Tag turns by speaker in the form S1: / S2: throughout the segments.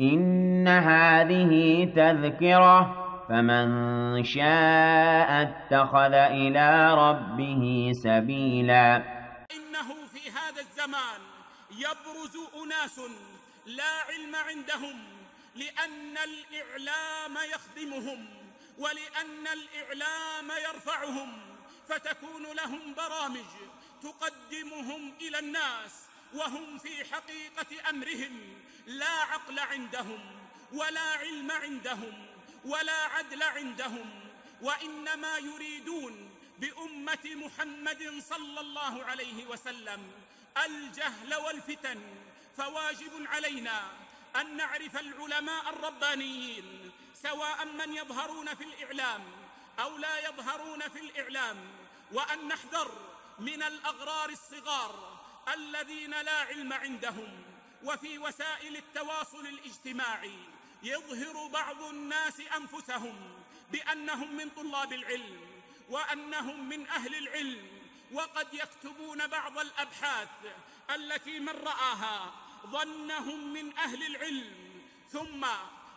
S1: إن هذه تذكرة فمن شاء اتخذ إلى ربه سبيلا
S2: إنه في هذا الزمان يبرز أناس لا علم عندهم لأن الإعلام يخدمهم ولأن الإعلام يرفعهم فتكون لهم برامج تقدمهم إلى الناس وهم في حقيقة أمرهم. لا عقل عندهم ولا علم عندهم ولا عدل عندهم وإنما يريدون بأمة محمد صلى الله عليه وسلم الجهل والفتن. فواجب علينا أن نعرف العلماء الربانيين سواء من يظهرون في الإعلام أو لا يظهرون في الإعلام وأن نحذر من الأغرار الصغار الذين لا علم عندهم وفي وسائل التواصل الاجتماعي يظهر بعض الناس أنفسهم بأنهم من طلاب العلم وأنهم من أهل العلم وقد يكتبون بعض الأبحاث التي من رآها ظنهم من أهل العلم ثم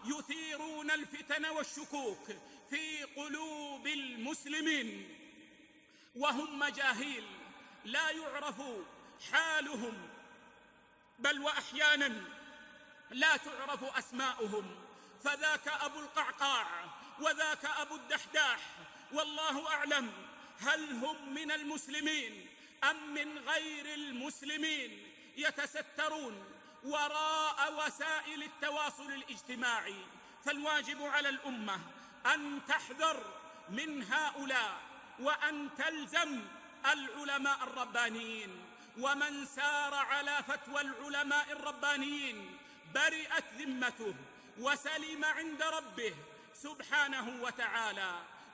S2: يثيرون الفتن والشكوك في قلوب المسلمين وهم مجاهيل لا يعرف حالهم بل وأحيانا لا تعرف أسماؤهم. فذاك أبو القعقاع وذاك أبو الدحداح والله أعلم هل هم من المسلمين أم من غير المسلمين يتسترون وراء وسائل التواصل الاجتماعي. فالواجب على الأمة أن تحذر من هؤلاء وأن تلزم العلماء الربانيين. ومن سار على فتوى العلماء الربانيين برئت ذمته وسلم عند ربه سبحانه وتعالى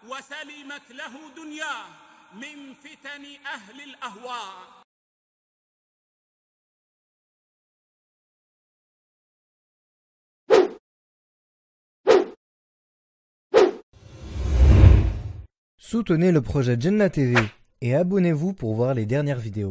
S2: وسلمت له دنياه من فتن أهل الأهواء
S3: Soutenez le projet Jenna TV et abonnez-vous pour voir les dernières vidéos.